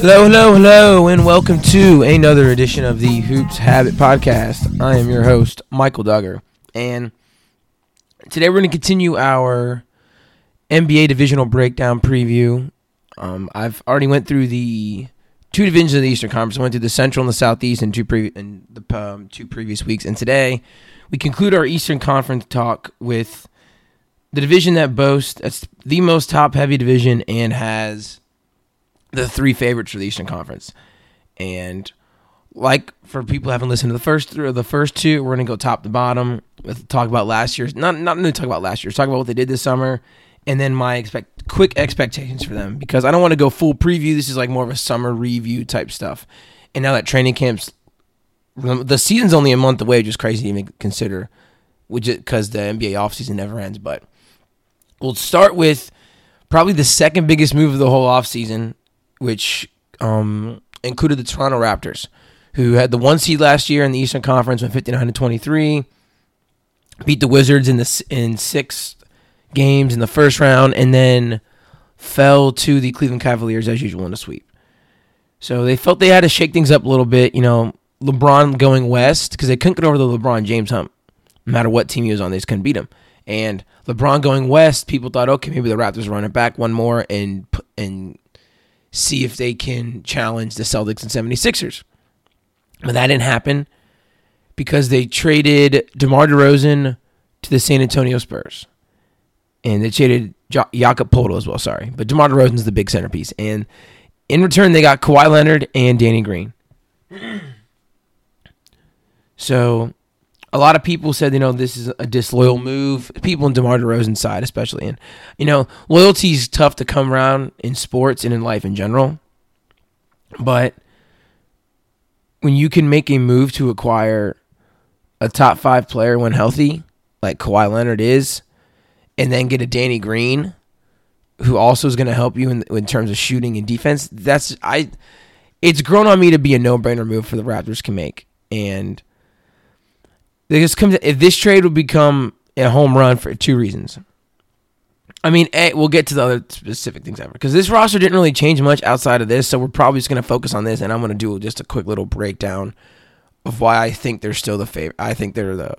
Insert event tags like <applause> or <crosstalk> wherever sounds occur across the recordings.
Hello, hello, hello, and welcome to another edition of the Hoops Habit Podcast. I am your host, Michael Dugger, and today we're going to continue our NBA divisional breakdown preview. Um, I've already went through the two divisions of the Eastern Conference. I went through the Central and the Southeast in two pre- in the um, two previous weeks, and today we conclude our Eastern Conference talk with the division that boasts that's the most top-heavy division and has the three favorites for the Eastern Conference. And like for people who haven't listened to the first three or the first two, we're gonna go top to bottom with talk about last year's not not only talk about last year's, talk about what they did this summer, and then my expect quick expectations for them because I don't want to go full preview. This is like more of a summer review type stuff. And now that training camps, the season's only a month away, which is crazy to even consider, which because the NBA offseason never ends. But we'll start with probably the second biggest move of the whole offseason which um, included the Toronto Raptors, who had the one seed last year in the Eastern Conference, went 59 to 23, beat the Wizards in the in six games in the first round, and then fell to the Cleveland Cavaliers as usual in a sweep. So they felt they had to shake things up a little bit. You know, LeBron going west because they couldn't get over the LeBron James hump. No matter what team he was on, they just couldn't beat him. And LeBron going west, people thought, okay, maybe the Raptors run it back one more and and see if they can challenge the Celtics and 76ers. But that didn't happen because they traded DeMar DeRozan to the San Antonio Spurs. And they traded Jakob Poeltl as well, sorry. But DeMar DeRozan's the big centerpiece. And in return, they got Kawhi Leonard and Danny Green. <clears throat> So a lot of people said, you know, this is a disloyal move. People in DeMar DeRozan's side, especially. And, you know, loyalty is tough to come around in sports and in life in general. But when you can make a move to acquire a top five player when healthy, like Kawhi Leonard is, and then get a Danny Green, who also is going to help you in, in terms of shooting and defense, that's, I, it's grown on me to be a no brainer move for the Raptors can make. And, this comes this trade will become a home run for two reasons. I mean, a, we'll get to the other specific things ever because this roster didn't really change much outside of this, so we're probably just going to focus on this, and I'm going to do just a quick little breakdown of why I think they're still the favorite. I think they're the,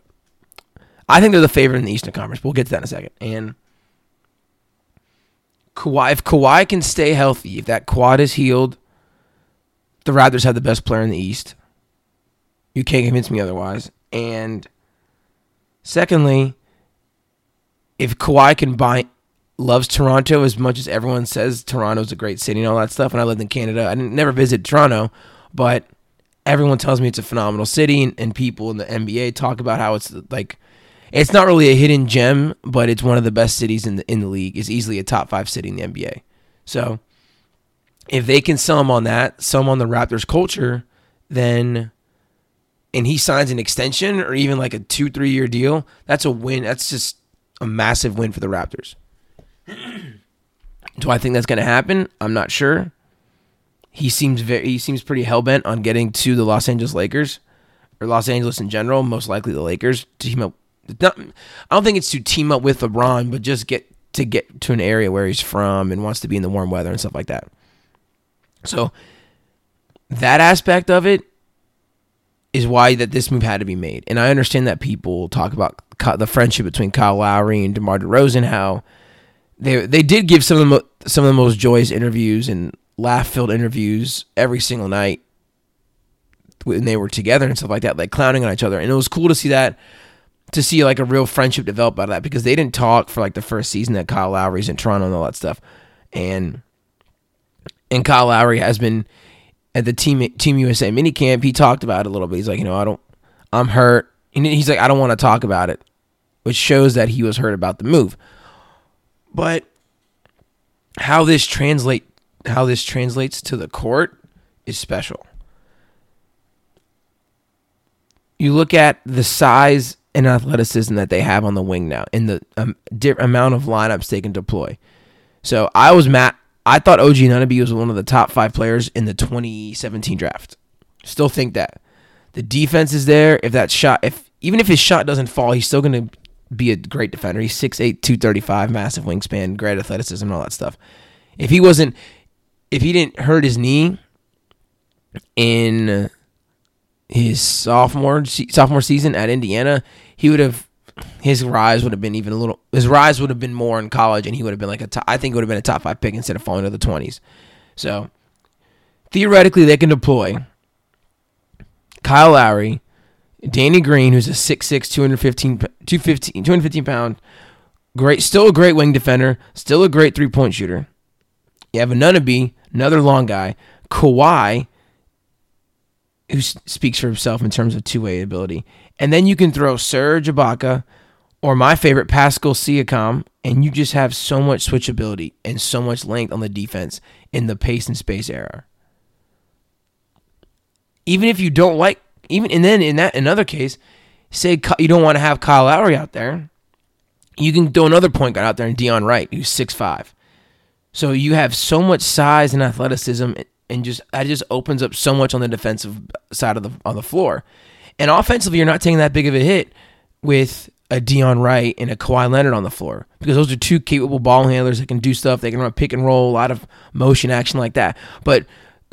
I think they're the favorite in the Eastern Conference. We'll get to that in a second. And Kawhi, if Kawhi can stay healthy, if that quad is healed, the Raptors have the best player in the East. You can't convince me otherwise. And secondly, if Kawhi can buy loves Toronto as much as everyone says Toronto's a great city and all that stuff, and I lived in Canada, I didn't, never visit Toronto, but everyone tells me it's a phenomenal city, and, and people in the NBA talk about how it's like it's not really a hidden gem, but it's one of the best cities in the in the league. It's easily a top five city in the NBA. So if they can sell him on that, sell him on the Raptors culture, then and he signs an extension or even like a two, three year deal, that's a win. That's just a massive win for the Raptors. <clears throat> Do I think that's going to happen? I'm not sure. He seems very he seems pretty hell bent on getting to the Los Angeles Lakers or Los Angeles in general, most likely the Lakers to team up. Not, I don't think it's to team up with LeBron, but just get to get to an area where he's from and wants to be in the warm weather and stuff like that. So that aspect of it is why that this move had to be made. And I understand that people talk about the friendship between Kyle Lowry and DeMar DeRozan, how they they did give some of the mo- some of the most joyous interviews and laugh filled interviews every single night when they were together and stuff like that, like clowning on each other. And it was cool to see that, to see like a real friendship develop out of that because they didn't talk for like the first season that Kyle Lowry's in Toronto and all that stuff. And and Kyle Lowry has been at the team Team USA minicamp, he talked about it a little bit. He's like, you know, I don't, I'm hurt, and he's like, I don't want to talk about it, which shows that he was hurt about the move. But how this translate, how this translates to the court is special. You look at the size and athleticism that they have on the wing now, and the um, di- amount of lineups they can deploy. So I was mad. I thought OG Anunoby was one of the top five players in the 2017 draft. Still think that the defense is there. If that shot, if even if his shot doesn't fall, he's still going to be a great defender. He's 6'8", 235, massive wingspan, great athleticism, and all that stuff. If he wasn't, if he didn't hurt his knee in his sophomore sophomore season at Indiana, he would have his rise would have been even a little. His rise would have been more in college, and he would have been like a top. I think would have been a top five pick instead of falling to the twenties. So theoretically, they can deploy Kyle Lowry, Danny Green, who's a 6'6", 215, 215, 215 pound, great, still a great wing defender, still a great three point shooter. You have Anunoby, another long guy. Kawhi, who speaks for himself in terms of two way ability. And then you can throw Serge Ibaka or my favorite, Pascal Siakam, and you just have so much switchability and so much length on the defense in the pace and space era. Even if you don't like, even and then in that another case, say you don't want to have Kyle Lowry out there, you can throw another point guard out there and Delon Wright, who's six five. So you have so much size and athleticism, and just that just opens up so much on the defensive side of the on the floor. And offensively, you're not taking that big of a hit with a Delon Wright and a Kawhi Leonard on the floor because those are two capable ball handlers that can do stuff. They can run pick and roll, a lot of motion action like that. But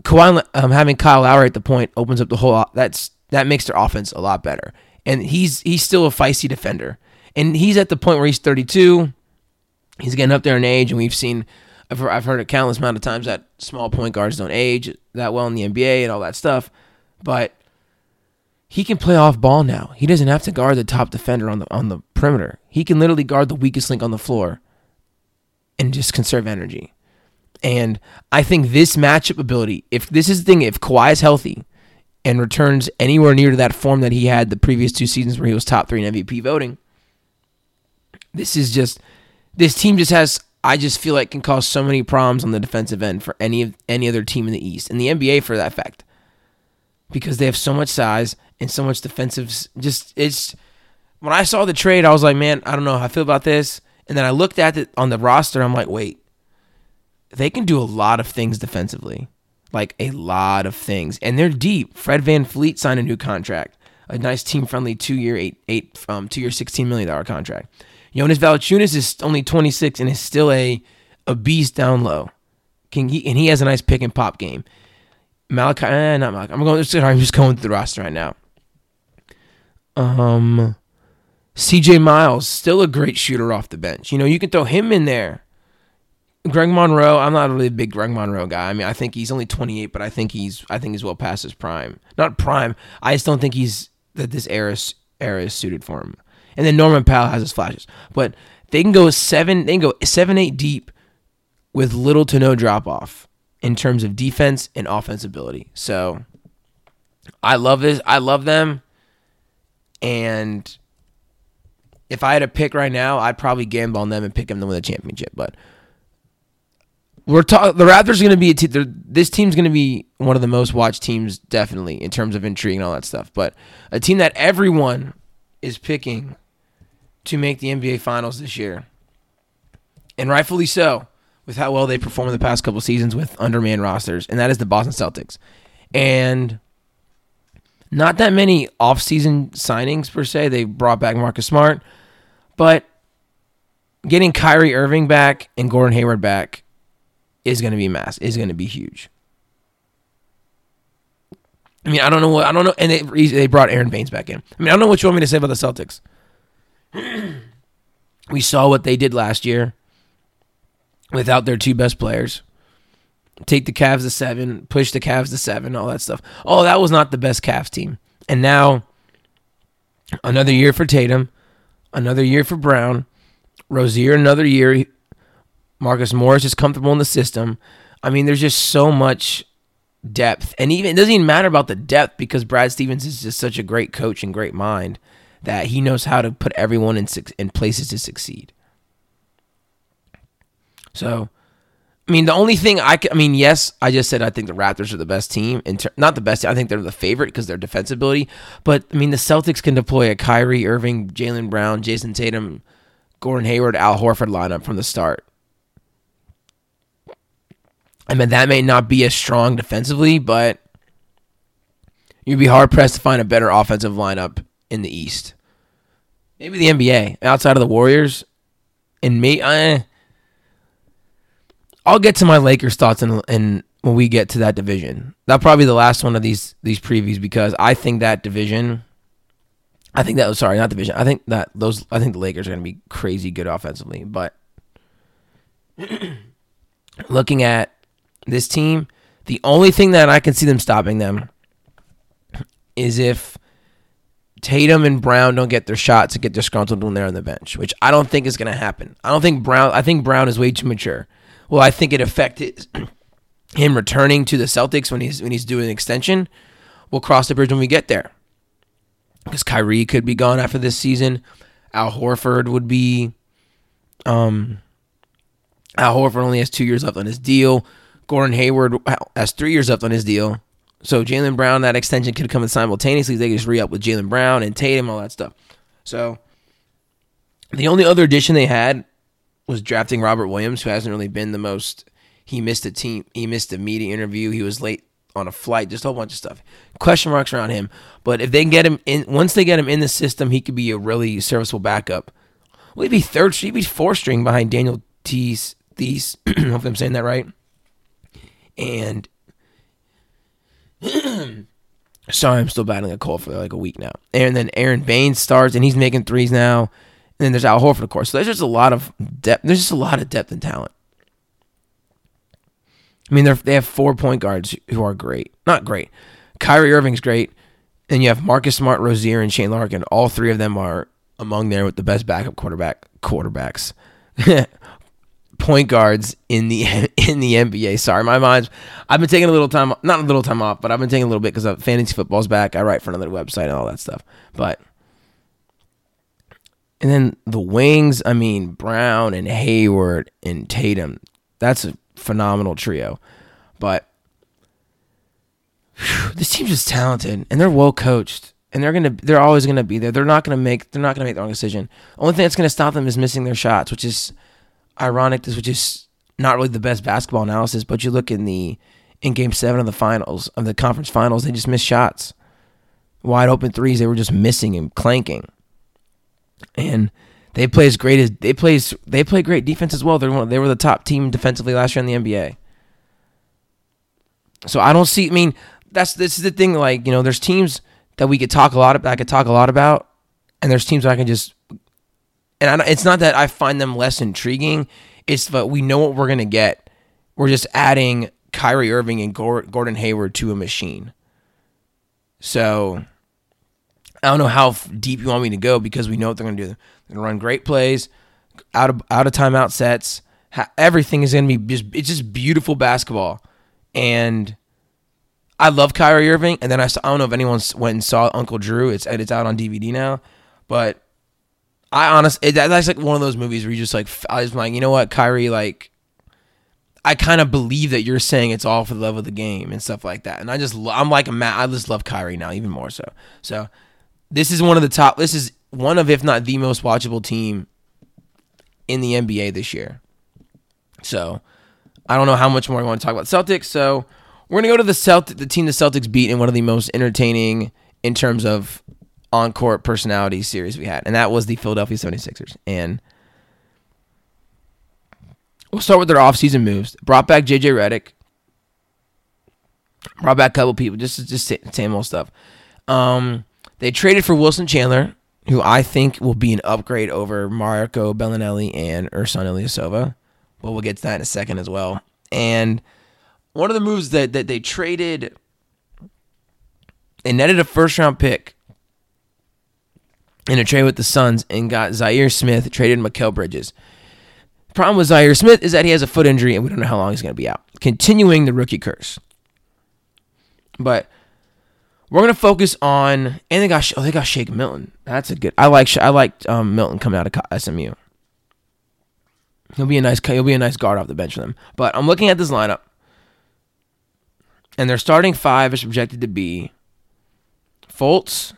Kawhi um, having Kyle Lowry at the point opens up the whole. That's that makes their offense a lot better. And he's he's still a feisty defender, and he's at the point where he's 32. He's getting up there in age, and we've seen. I've heard, I've heard a countless amount of times that small point guards don't age that well in the NBA and all that stuff, but he can play off ball now. He doesn't have to guard the top defender on the on the perimeter. He can literally guard the weakest link on the floor and just conserve energy. And I think this matchup ability, if this is the thing, if Kawhi is healthy and returns anywhere near to that form that he had the previous two seasons where he was top three in MVP voting, this is just this team just has I just feel like can cause so many problems on the defensive end for any of any other team in the East and the NBA for that fact. Because they have so much size and so much defensive. Just it's when I saw the trade, I was like, man, I don't know how I feel about this. And then I looked at it on the roster. I'm like, wait, they can do a lot of things defensively, like a lot of things, and they're deep. Fred VanVleet signed a new contract, a nice team friendly two year eight eight um two year sixteen million dollar contract. Jonas Valanciunas is only 26 and is still a a beast down low. Can he and he has a nice pick and pop game. Malachi, eh, not Malachi. I'm going. Sorry, <laughs> I'm just going through the roster right now. Um, CJ Miles, still a great shooter off the bench. You know, you can throw him in there. Greg Monroe, I'm not really a big Greg Monroe guy. I mean, I think he's only 28, but I think he's I think he's well past his prime. Not prime. I just don't think he's that this era era is suited for him. And then Norman Powell has his flashes, but they can go seven. They can go seven, eight deep with little to no drop off in terms of defense and offense ability. So I love this. I love them. And if I had a pick right now, I'd probably gamble on them and pick them to win the championship. But we're talking. The Raptors are going to be a team. this team's going to be one of the most watched teams, definitely in terms of intrigue and all that stuff. But a team that everyone is picking to make the NBA Finals this year, and rightfully so, with how well they performed the past couple seasons with undermanned rosters, and that is the Boston Celtics. And not that many offseason signings per se. They brought back Marcus Smart, but getting Kyrie Irving back and Gordon Hayward back is going to be mass. Is going to be huge. I mean, I don't know what I don't know, and they they brought Aron Baynes back in. I mean, I don't know what you want me to say about the Celtics. <clears throat> we saw what they did last year without their two best players take the Cavs to seven, push the Cavs to seven, all that stuff. Oh, that was not the best Cavs team. And now another year for Tatum, another year for Brown, Rozier another year. Marcus Morris is comfortable in the system. I mean, there's just so much depth, and even it doesn't even matter about the depth because Brad Stevens is just such a great coach and great mind that he knows how to put everyone in in places to succeed. So I mean, the only thing I can, I mean, yes, I just said I think the Raptors are the best team, and ter- not the best. I think they're the favorite because their defensibility. But I mean, the Celtics can deploy a Kyrie Irving, Jaylen Brown, Jayson Tatum, Gordon Hayward, Al Horford lineup from the start. I mean, that may not be as strong defensively, but you'd be hard pressed to find a better offensive lineup in the East. Maybe the NBA outside of the Warriors, and me. Uh, I'll get to my Lakers thoughts in in when we get to that division. That'll probably be the last one of these these previews because I think that division. I think that was sorry, not division. I think that those. I think the Lakers are going to be crazy good offensively, but <clears throat> looking at this team, the only thing that I can see them stopping them is if Tatum and Brown don't get their shots to get disgruntled when they're on the bench, which I don't think is going to happen. I don't think Brown. I think Brown is way too mature. Well, I think it affected <clears throat> him returning to the Celtics when he's when he's doing an extension. We'll cross the bridge when we get there. Because Kyrie could be gone after this season. Al Horford would be. Um, Al Horford only has two years left on his deal. Gordon Hayward has three years left on his deal. So Jaylen Brown, that extension could come in simultaneously. They could just re up with Jaylen Brown and Tatum, all that stuff. So the only other addition they had was drafting Robert Williams, who hasn't really been the most. He missed a team. He missed a media interview. He was late on a flight. Just a whole bunch of stuff. Question marks around him. But if they can get him in, once they get him in the system, he could be a really serviceable backup. Will he be third? Should he be four string behind Daniel Theis? These, if I'm saying that right. And <clears throat> sorry, I'm still battling a cold for like a week now. And then Aron Baynes starts, and he's making threes now. And then there's Al Horford, of course. So there's just a lot of depth. There's just a lot of depth and talent. I mean, they have four point guards who are great. Not great. Kyrie Irving's great. And you have Marcus Smart, Rozier, and Shane Larkin. All three of them are among there with the best backup quarterback quarterbacks. <laughs> point guards in the <laughs> in the NBA. Sorry, my mind's. I've been taking a little time, not a little time off, but I've been taking a little bit because uh, fantasy football's back. I write for another website and all that stuff. But and then the wings. I mean, Brown and Hayward and Tatum. That's a phenomenal trio. But whew, this team's just talented and they're well coached. And they're gonna, they're always gonna be there. They're not gonna make, they're not gonna make the wrong decision. Only thing that's gonna stop them is missing their shots, which is ironic, this which is not really the best basketball analysis, but you look in the in game seven of the finals of the conference finals, they just missed shots. Wide open threes, they were just missing and clanking. And they play as great as they play they play great defense as well. They were they were the top team defensively last year in the NBA. So I don't see I mean, that's this is the thing, like, you know, there's teams that we could talk a lot about I could talk a lot about, and there's teams I can just and I, it's not that I find them less intriguing. It's that we know what we're gonna get. We're just adding Kyrie Irving and Gordon Hayward to a machine. So I don't know how deep you want me to go because we know what they're gonna do. They're gonna run great plays, out of out of timeout sets. Everything is gonna be just it's just beautiful basketball, and I love Kyrie Irving. And then I, saw, I don't know if anyone went and saw Uncle Drew. It's it's out on DVD now, but I honestly, that's like one of those movies where you just like, I was like, you know what, Kyrie, like, I kind of believe that you're saying it's all for the love of the game and stuff like that. And I just, I'm like a man, I just love Kyrie now even more so. So this is one of the top, this is one of, if not the most watchable team in the NBA this year. So I don't know how much more I want to talk about Celtics. So we're gonna go to the Celt, the team the Celtics beat in one of the most entertaining in terms of on court personality series we had, and that was the Philadelphia 76ers. And we'll start with their offseason moves. Brought back JJ Redick. Brought back a couple people, just just same old stuff. Um, they traded for Wilson Chandler, who I think will be an upgrade over Marco Belinelli and Ersan Ilyasova. Well, we'll get to that in a second as well. And one of the moves that, that they traded, they netted a first round pick in a trade with the Suns and got Zhaire Smith, traded Mikal Bridges. Problem with Zhaire Smith is that he has a foot injury and we don't know how long he's going to be out. Continuing the rookie curse. But we're going to focus on and they got oh they got Shake Milton. That's a good. I like I like um, Milton coming out of SMU. He'll be a nice he'll be a nice guard off the bench for them. But I'm looking at this lineup, and their starting five is projected to be Fultz,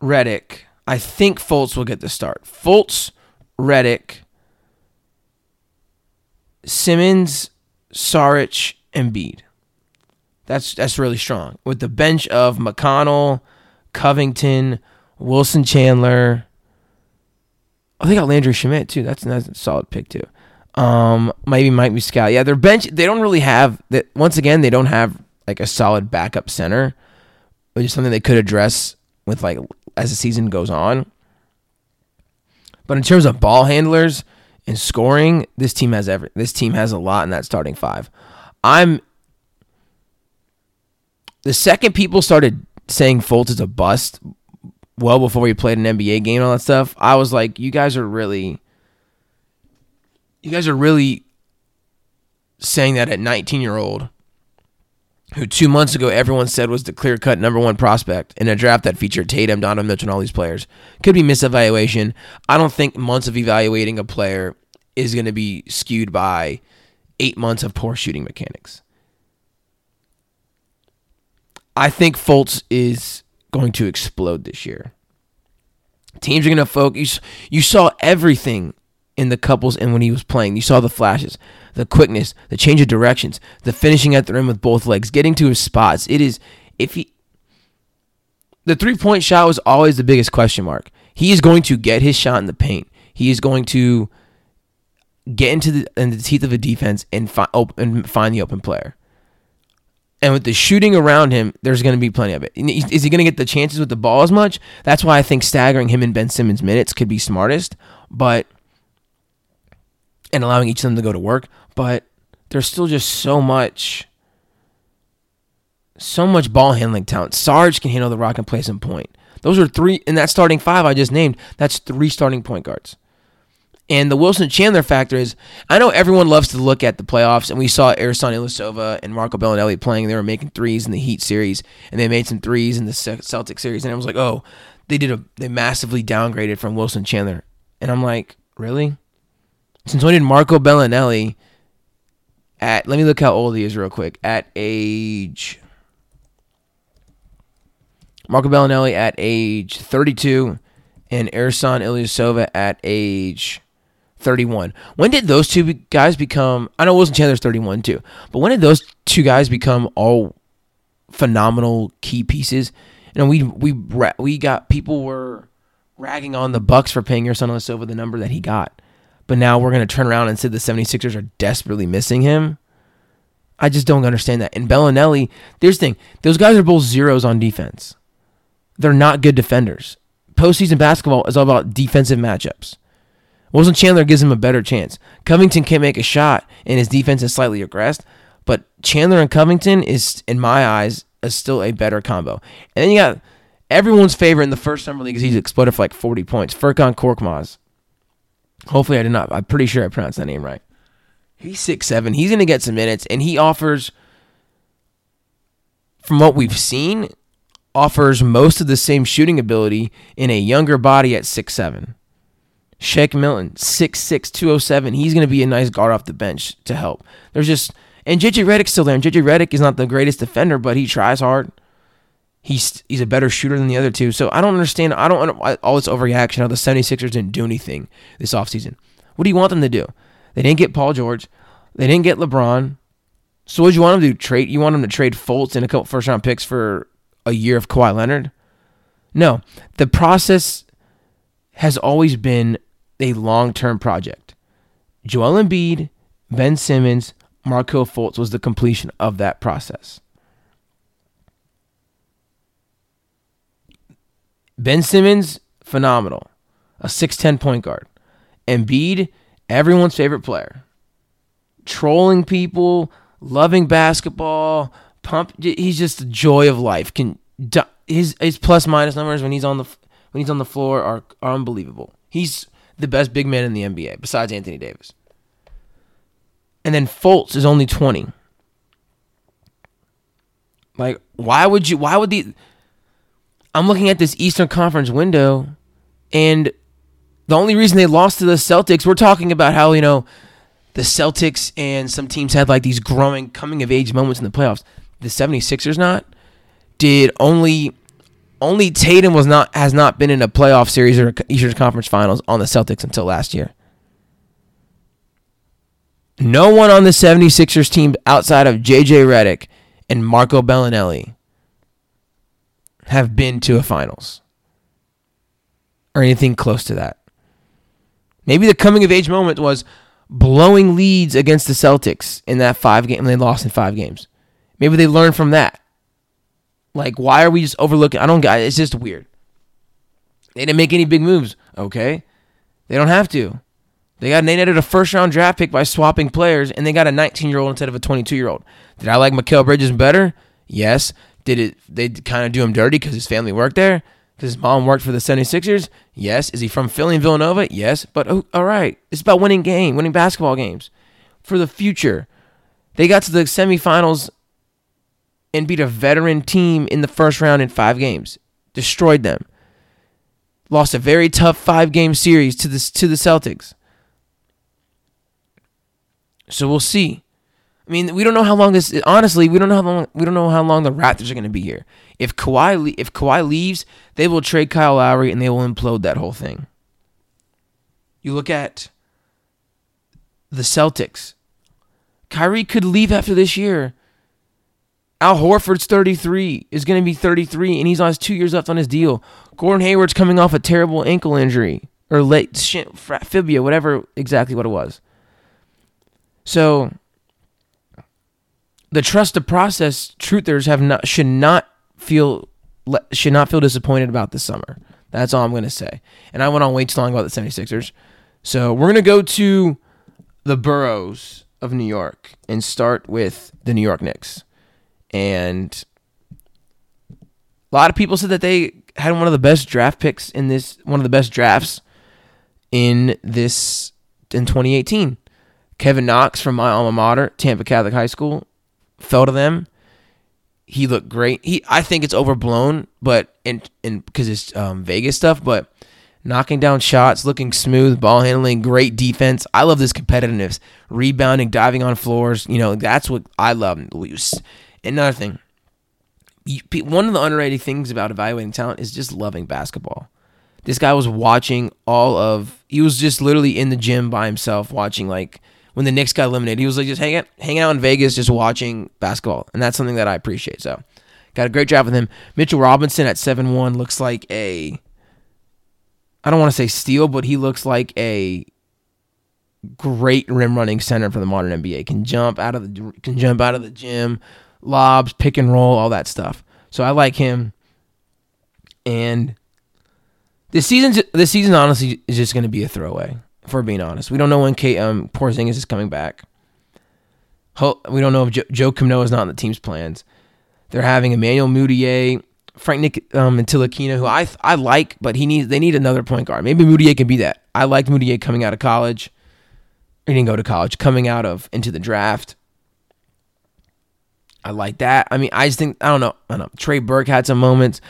Redick, I think Fultz will get the start. Fultz, Redick, Simmons, Saric, and Bede. That's that's really strong. With the bench of McConnell, Covington, Wilson Chandler. Oh, they got Landry Shamet too. That's, that's a solid pick too. Um, maybe Mike Muscala. Yeah, their bench. They don't really have that. Once again, they don't have like a solid backup center, which is something they could address with like as the season goes on. But in terms of ball handlers and scoring, this team has every. This team has a lot in that starting five. I'm the second people started saying Fultz is a bust, well before we played an NBA game and all that stuff. I was like, you guys are really, you guys are really saying that at 19 year old who two months ago everyone said was the clear cut number one prospect in a draft that featured Tatum, Donovan Mitchell, and all these players. Could be misevaluation. I don't think months of evaluating a player is going to be skewed by eight months of poor shooting mechanics. I think Fultz is going to explode this year. Teams are going to focus. You saw everything in the couples and when he was playing. You saw the flashes, the quickness, the change of directions, the finishing at the rim with both legs, getting to his spots. It is if he the three point shot was always the biggest question mark. He is going to get his shot in the paint. He is going to get into the, in the teeth of a defense and find and find the open player. And with the shooting around him, there's going to be plenty of it. Is he going to get the chances with the ball as much? That's why I think staggering him and Ben Simmons minutes could be smartest. But and allowing each of them to go to work, but there's still just so much so much ball handling talent. Sarge can handle the rock and play some point. Those are three in that starting five I just named. That's three starting point guards. And the Wilson Chandler factor is I know everyone loves to look at the playoffs, and we saw Ersan Ilyasova and Marco Belinelli playing. They were making threes in the Heat series, and they made some threes in the Celtic series, and I was like, oh, they did a they massively downgraded from Wilson Chandler, and I'm like, really? Since when did Marco Belinelli at let me look how old he is real quick. At age Marco Belinelli at age 32 and Ersan Ilyasova at age 31. When did those two guys become I know Wilson Chandler's 31 too, but when did those two guys become all phenomenal key pieces? And we we we got people were ragging on the Bucks for paying Ersan Ilyasova the number that he got but now we're going to turn around and say the 76ers are desperately missing him. I just don't understand that. And Belinelli, there's the thing, those guys are both zeros on defense. They're not good defenders. Postseason basketball is all about defensive matchups. Wilson Chandler gives him a better chance. Covington can't make a shot, and his defense is slightly aggressed. But Chandler and Covington is, in my eyes, is still a better combo. And then you got everyone's favorite in the first summer league because he's exploded for like 40 points. Furkan Korkmaz. Hopefully, I did not. I'm pretty sure I pronounced that name right. He's six seven. He's going to get some minutes, and he offers, from what we've seen, offers most of the same shooting ability in a younger body at six seven. Shake Milton, 6'6", 207. He's going to be a nice guard off the bench to help. There's just and JJ Redick's still there. And JJ Redick is not the greatest defender, but he tries hard he's he's a better shooter than the other two. So I don't understand. I don't all this overreaction. How the 76ers didn't do anything this offseason. What do you want them to do? They didn't get Paul George. They didn't get LeBron. So what do you want them to do? Trade? You want them to trade Fultz and a couple first round picks for a year of Kawhi Leonard? No. The process has always been a long term project. Joel Embiid, Ben Simmons, Markelle Fultz was the completion of that process. Ben Simmons, phenomenal. A 6'10 point guard. Embiid, everyone's favorite player. Trolling people, loving basketball, pump he's just the joy of life. Can his his plus minus numbers when he's on the when he's on the floor are, are unbelievable. He's the best big man in the NBA besides Anthony Davis. And then Fultz is only 20. Like why would you why would the I'm looking at this Eastern Conference window, and the only reason they lost to the Celtics, we're talking about how, you know, the Celtics and some teams had like these growing coming of age moments in the playoffs. The 76ers not. Did only only Tatum was not has not been in a playoff series or Eastern Conference Finals on the Celtics until last year. No one on the 76ers team outside of JJ Redick and Marco Belinelli have been to a finals or anything close to that. Maybe the coming of age moment was blowing leads against the Celtics in that five game. and They lost in five games. Maybe they learned from that. Like, why are we just overlooking? I don't got. It's just weird. They didn't make any big moves. Okay, they don't have to. They got they netted a first round draft pick by swapping players, and they got a 19 year old instead of a 22 year old. Did I like Mikal Bridges better? Yes. Did it? They kind of do him dirty because his family worked there. Because his mom worked for the 76ers? Yes. Is he from Philly and Villanova? Yes. But oh, all right. It's about winning game, winning basketball games for the future. They got to the semifinals and beat a veteran team in the first round in five games. Destroyed them. Lost a very tough five game series to the, to the Celtics. So we'll see. I mean, we don't know how long this. Honestly, we don't know how long. We don't know how long the Raptors are going to be here. If Kawhi if Kawhi leaves, they will trade Kyle Lowry and they will implode that whole thing. You look at the Celtics. Kyrie could leave after this year. Al Horford's 33, is going to be 33, and he's on his two years left on his deal. Gordon Hayward's coming off a terrible ankle injury or late fibia, whatever exactly what it was. So the trust the process truthers have not should not feel should not feel disappointed about this summer. That's all I'm going to say. And I went on way too long about the 76ers. So we're going to go to the boroughs of New York and start with the New York Knicks. And a lot of people said that they had one of the best draft picks in this, one of the best drafts in this in 2018. Kevin Knox from my alma mater, Tampa Catholic High School, fell to them. He looked great. He I think it's overblown, but in in because it's um, Vegas stuff, but knocking down shots, looking smooth, ball handling, great defense. I love this competitiveness, rebounding, diving on floors. You know that's what I love. Another thing, one of the underrated things about evaluating talent is just loving basketball. This guy was watching all of. He was just literally in the gym by himself watching like when the Knicks got eliminated. He was like just hanging hanging out in Vegas, just watching basketball, and that's something that I appreciate. So, got a great job with him. Mitchell Robinson at seven one looks like a. I don't want to say steal, but he looks like a great rim running center for the modern NBA. Can jump out of the can jump out of the gym, lobs, pick and roll, all that stuff. So I like him. And this season, this season honestly is just going to be a throwaway for being honest. We don't know when Kate um, Porzingis is coming back. We don't know if Joe, Joakim Noah is not in the team's plans. They're having Emmanuel Mudiay, Frank Nick, um, and Tilakina, who I I like, but he needs they need another point guard. Maybe Mudiay can be that. I liked Mudiay coming out of college. He didn't go to college, coming out of into the draft. I like that. I mean, I just think I don't know. I don't know. Trey Burke had some moments.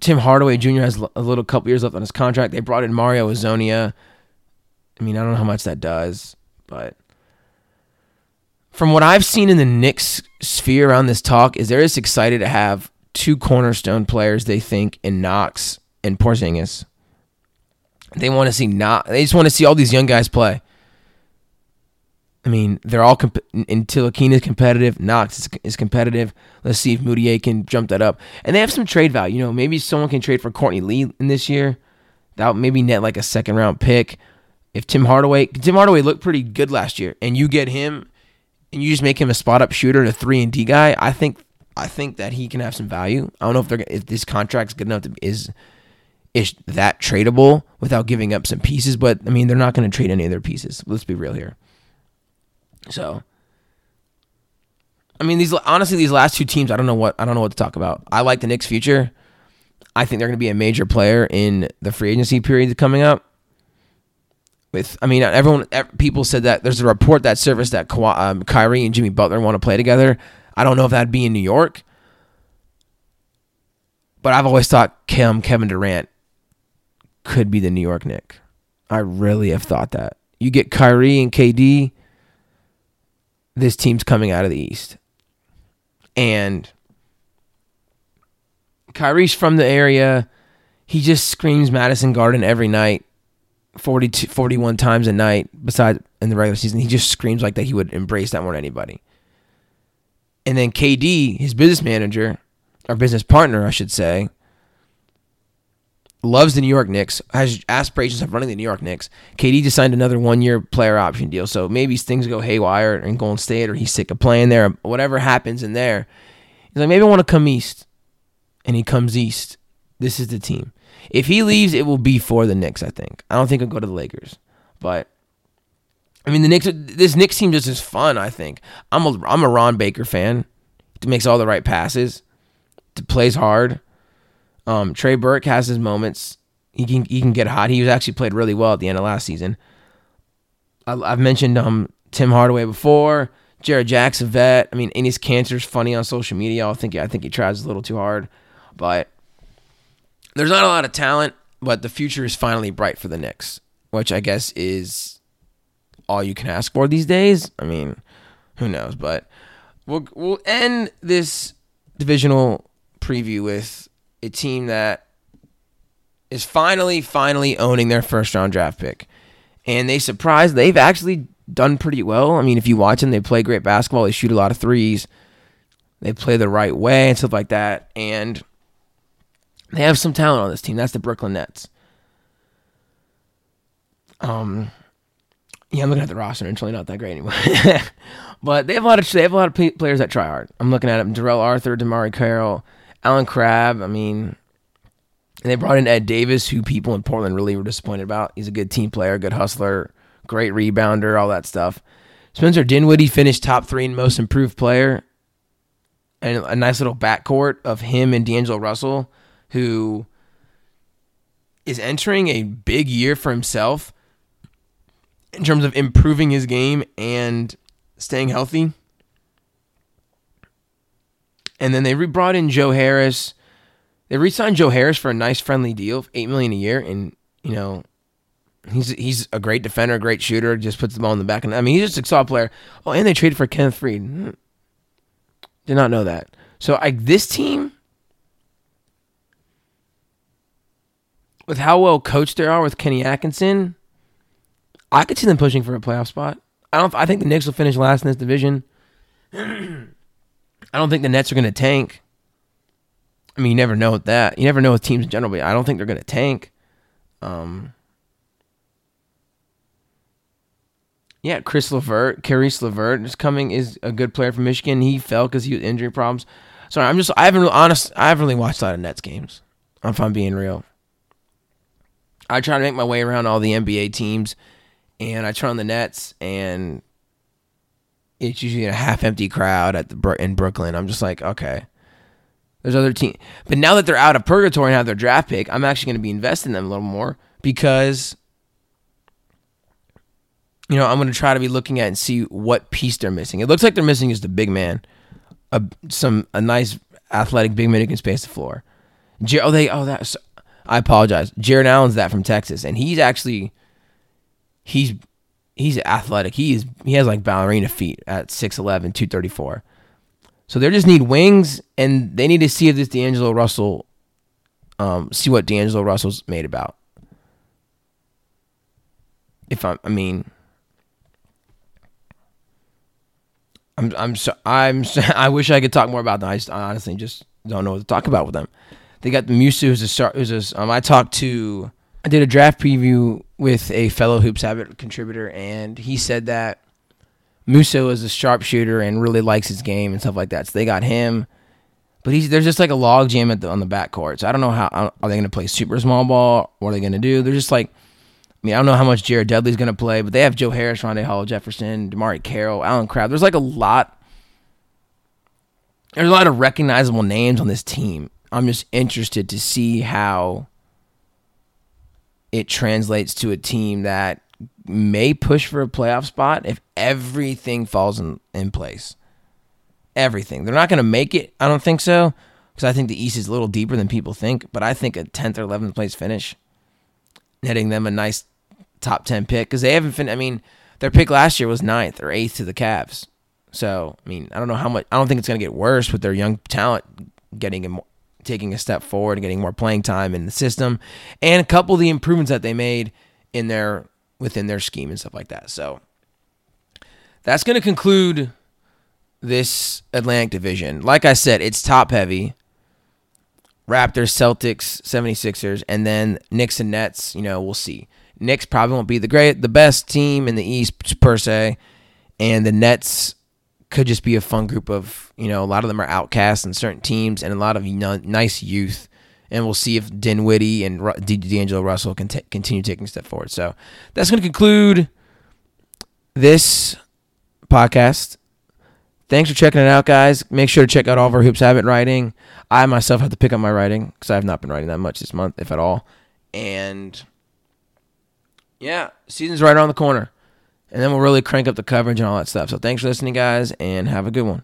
Tim Hardaway Jr. has a little couple years left on his contract. They brought in Mario Hezonja. I mean, I don't know how much that does, but from what I've seen in the Knicks sphere around this talk, is they're just excited to have two cornerstone players they think in Knox and Porzingis. They want to see not. They just want to see all these young guys play. I mean, they're all comp- Ntilikina is competitive. Knox is, is, competitive. Let's see if Mudiay can jump that up. And they have some trade value. You know, maybe someone can trade for Courtney Lee in this year. That maybe net like a second round pick if Tim Hardaway Tim Hardaway looked pretty good last year, and you get him, and you just make him a spot up shooter and a three and D guy, I think I think that he can have some value. I don't know if they're if this contract's good enough to is is that tradable without giving up some pieces, but I mean they're not going to trade any of their pieces. Let's be real here. So, I mean these honestly these last two teams, I don't know what I don't know what to talk about. I like the Knicks' future. I think they're going to be a major player in the free agency period coming up with I mean everyone people said that there's a report that surfaced that Ka- um, Kyrie and Jimmy Butler want to play together. I don't know if that'd be in New York, but I've always thought Kim Kevin Durant could be the New York Knick. I really have thought that. You get Kyrie and KD, this team's coming out of the East, and Kyrie's from the area. He just screams Madison Garden every night 42, 41 times a night besides in the regular season. He just screams like that he would embrace that more than anybody. And then KD, his business manager, or business partner, I should say, loves the New York Knicks, has aspirations of running the New York Knicks. KD just signed another one year player option deal. So maybe things go haywire in Golden State or he's sick of playing there. Whatever happens in there. He's like, maybe I want to come east. And he comes east. This is the team. If he leaves, it will be for the Knicks, I think. I don't think he'll go to the Lakers. But I mean the Knicks this Knicks team just is fun, I think. I'm a I'm a Ron Baker fan. He makes all the right passes. Plays hard um, Trey Burke has his moments. He can he can get hot. He was actually played really well at the end of last season. I, have mentioned um, Tim Hardaway before. Jarrett Jackson, vet. I mean, Enes Kanter's funny on social media. I think I think he tries a little too hard, but there's not a lot of talent. But the future is finally bright for the Knicks, which I guess is all you can ask for these days. I mean, who knows? But we'll we'll end this divisional preview with a team that is finally, finally owning their first round draft pick. And they surprised, they've actually done pretty well. I mean, if you watch them, they play great basketball, they shoot a lot of threes, they play the right way and stuff like that. And they have some talent on this team. That's the Brooklyn Nets. Um, yeah, I'm looking at the roster and it's really not that great anymore. <laughs> but they have a lot of they have a lot of players that try hard. I'm looking at them: Darrell Arthur, DeMarre Carroll, Allen Crabbe, I mean, and they brought in Ed Davis, who people in Portland really were disappointed about. He's a good team player, good hustler, great rebounder, all that stuff. Spencer Dinwiddie finished top three in most improved player. And a nice little backcourt of him and D'Angelo Russell, who is entering a big year for himself in terms of improving his game and staying healthy. And then they brought in Joe Harris. They re-signed Joe Harris for a nice friendly deal of eight million a year, and you know, he's he's a great defender, great shooter. Just puts the ball in the back. And I mean, he's just a solid player. Oh, and they traded for Kenneth Faried. Hmm. Did not know that. So I this team, with how well coached they are with Kenny Atkinson, I could see them pushing for a playoff spot. I don't. I think the Knicks will finish last in this division. <clears throat> I don't think the Nets are going to tank. I mean, you never know with that. You never know with teams in general, but I don't think they're going to tank. Um, yeah, Chris LeVert, Caris LeVert is coming is a good player from Michigan. He fell because he had injury problems. Sorry, I'm just I haven't really, honest I haven't really watched a lot of Nets games. If I'm being real, I try to make my way around all the NBA teams, and I turn on the Nets, and it's usually a half empty crowd at the in Brooklyn. I'm just like, okay. There's other teams, but now that they're out of purgatory and have their draft pick, I'm actually going to be investing in them a little more because you know I'm going to try to be looking at and see what piece they're missing. It looks like they're missing is the big man, a some a nice athletic big man who can space the floor. Oh, they oh that's I apologize. Jarrett Allen's that from Texas, and he's actually he's he's athletic. He is he has like ballerina feet at 6'11", 234. So they just need wings, and they need to see if this D'Angelo Russell, um, see what D'Angelo Russell's made about. If I'm, I mean, I'm, I'm, so, I'm, so, <laughs> I wish I could talk more about them. I, just, I honestly just don't know what to talk about with them. They got the Musa, who's a start, who's a, um, I talked to I did a draft preview with a fellow Hoops Habit contributor, and he said that Musa is a sharpshooter and really likes his game and stuff like that. So they got him, but he's there's just like a log jam at the, on the backcourt. So I don't know how are they going to play super small ball? What are they going to do? They're just like, I mean, I don't know how much Jared Dudley's going to play, but they have Joe Harris, Rondae Hall, Jefferson, DeMarre Carroll, Allen Crabbe. There's like a lot. There's a lot of recognizable names on this team. I'm just interested to see how it translates to a team that may push for a playoff spot if everything falls in, in place. Everything. They're not going to make it. I don't think so. Because I think the East is a little deeper than people think. But I think a 10th or 11th place finish, netting them a nice top 10 pick. Because they haven't fin- I mean, their pick last year was 9th or 8th to the Cavs. So, I mean, I don't know how much. I don't think it's going to get worse with their young talent getting taking a step forward and getting more playing time in the system, and a couple of the improvements that they made in their within their scheme and stuff like that. So that's going to conclude this Atlantic division. Like I said, it's top heavy. Raptors, Celtics, 76ers, and then Knicks and Nets, you know, we'll see. Knicks probably won't be the great the best team in the East per se, and the Nets could just be a fun group of, you know, a lot of them are outcasts in certain teams and a lot of nice youth. And we'll see if Dinwiddie and D'Angelo Russell can t- continue taking a step forward. So that's going to conclude this podcast. Thanks for checking it out, guys. Make sure to check out all of our Hoops Habit writing. I myself have to pick up my writing because I have not been writing that much this month, if at all. And yeah, season's right around the corner and then we'll really crank up the coverage and all that stuff. So thanks for listening, guys, and have a good one.